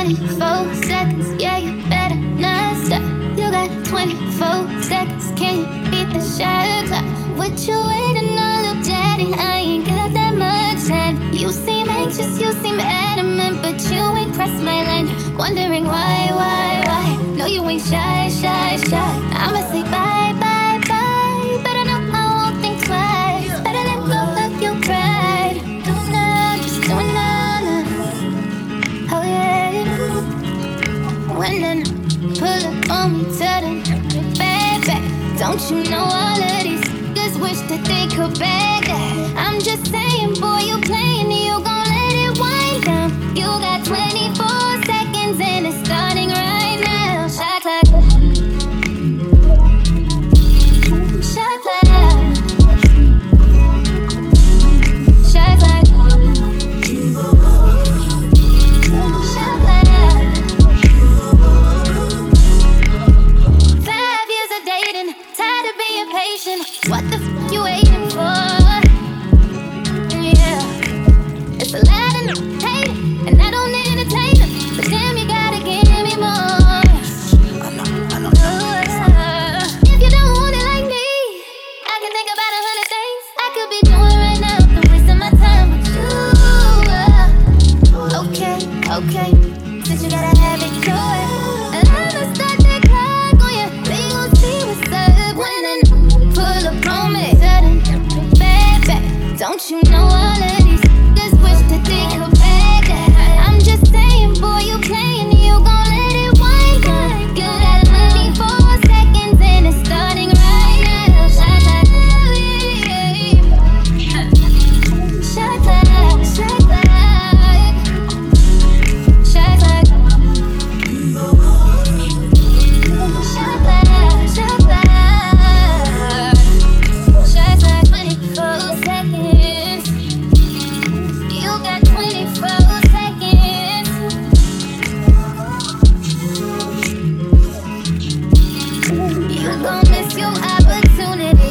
24 seconds, yeah, you better not stop. You got 24 seconds, can you beat the shot clock? What you waiting on, little daddy? I ain't got that much time. You seem anxious, you seem adamant, but you ain't pressed my line. Wondering why, why, Then pull up on me, tell them, baby, don't you know all of these niggas wish that they could beg that? I'm just saying, boy, you playing, you gon' let it wind down. You got 24 seconds and it's starting What the f you waiting for? Yeah, it's a lot of hate, and I don't entertain it. But damn, you gotta give me more. Uh, If you don't want it like me, I can think about a hundred things I could be doing right now. I'm wasting my time with you. Okay, okay. Since you gotta have it your way. Don't you know all of these just wish to they could pay? I'm just saying, boy, you playing you opportunity.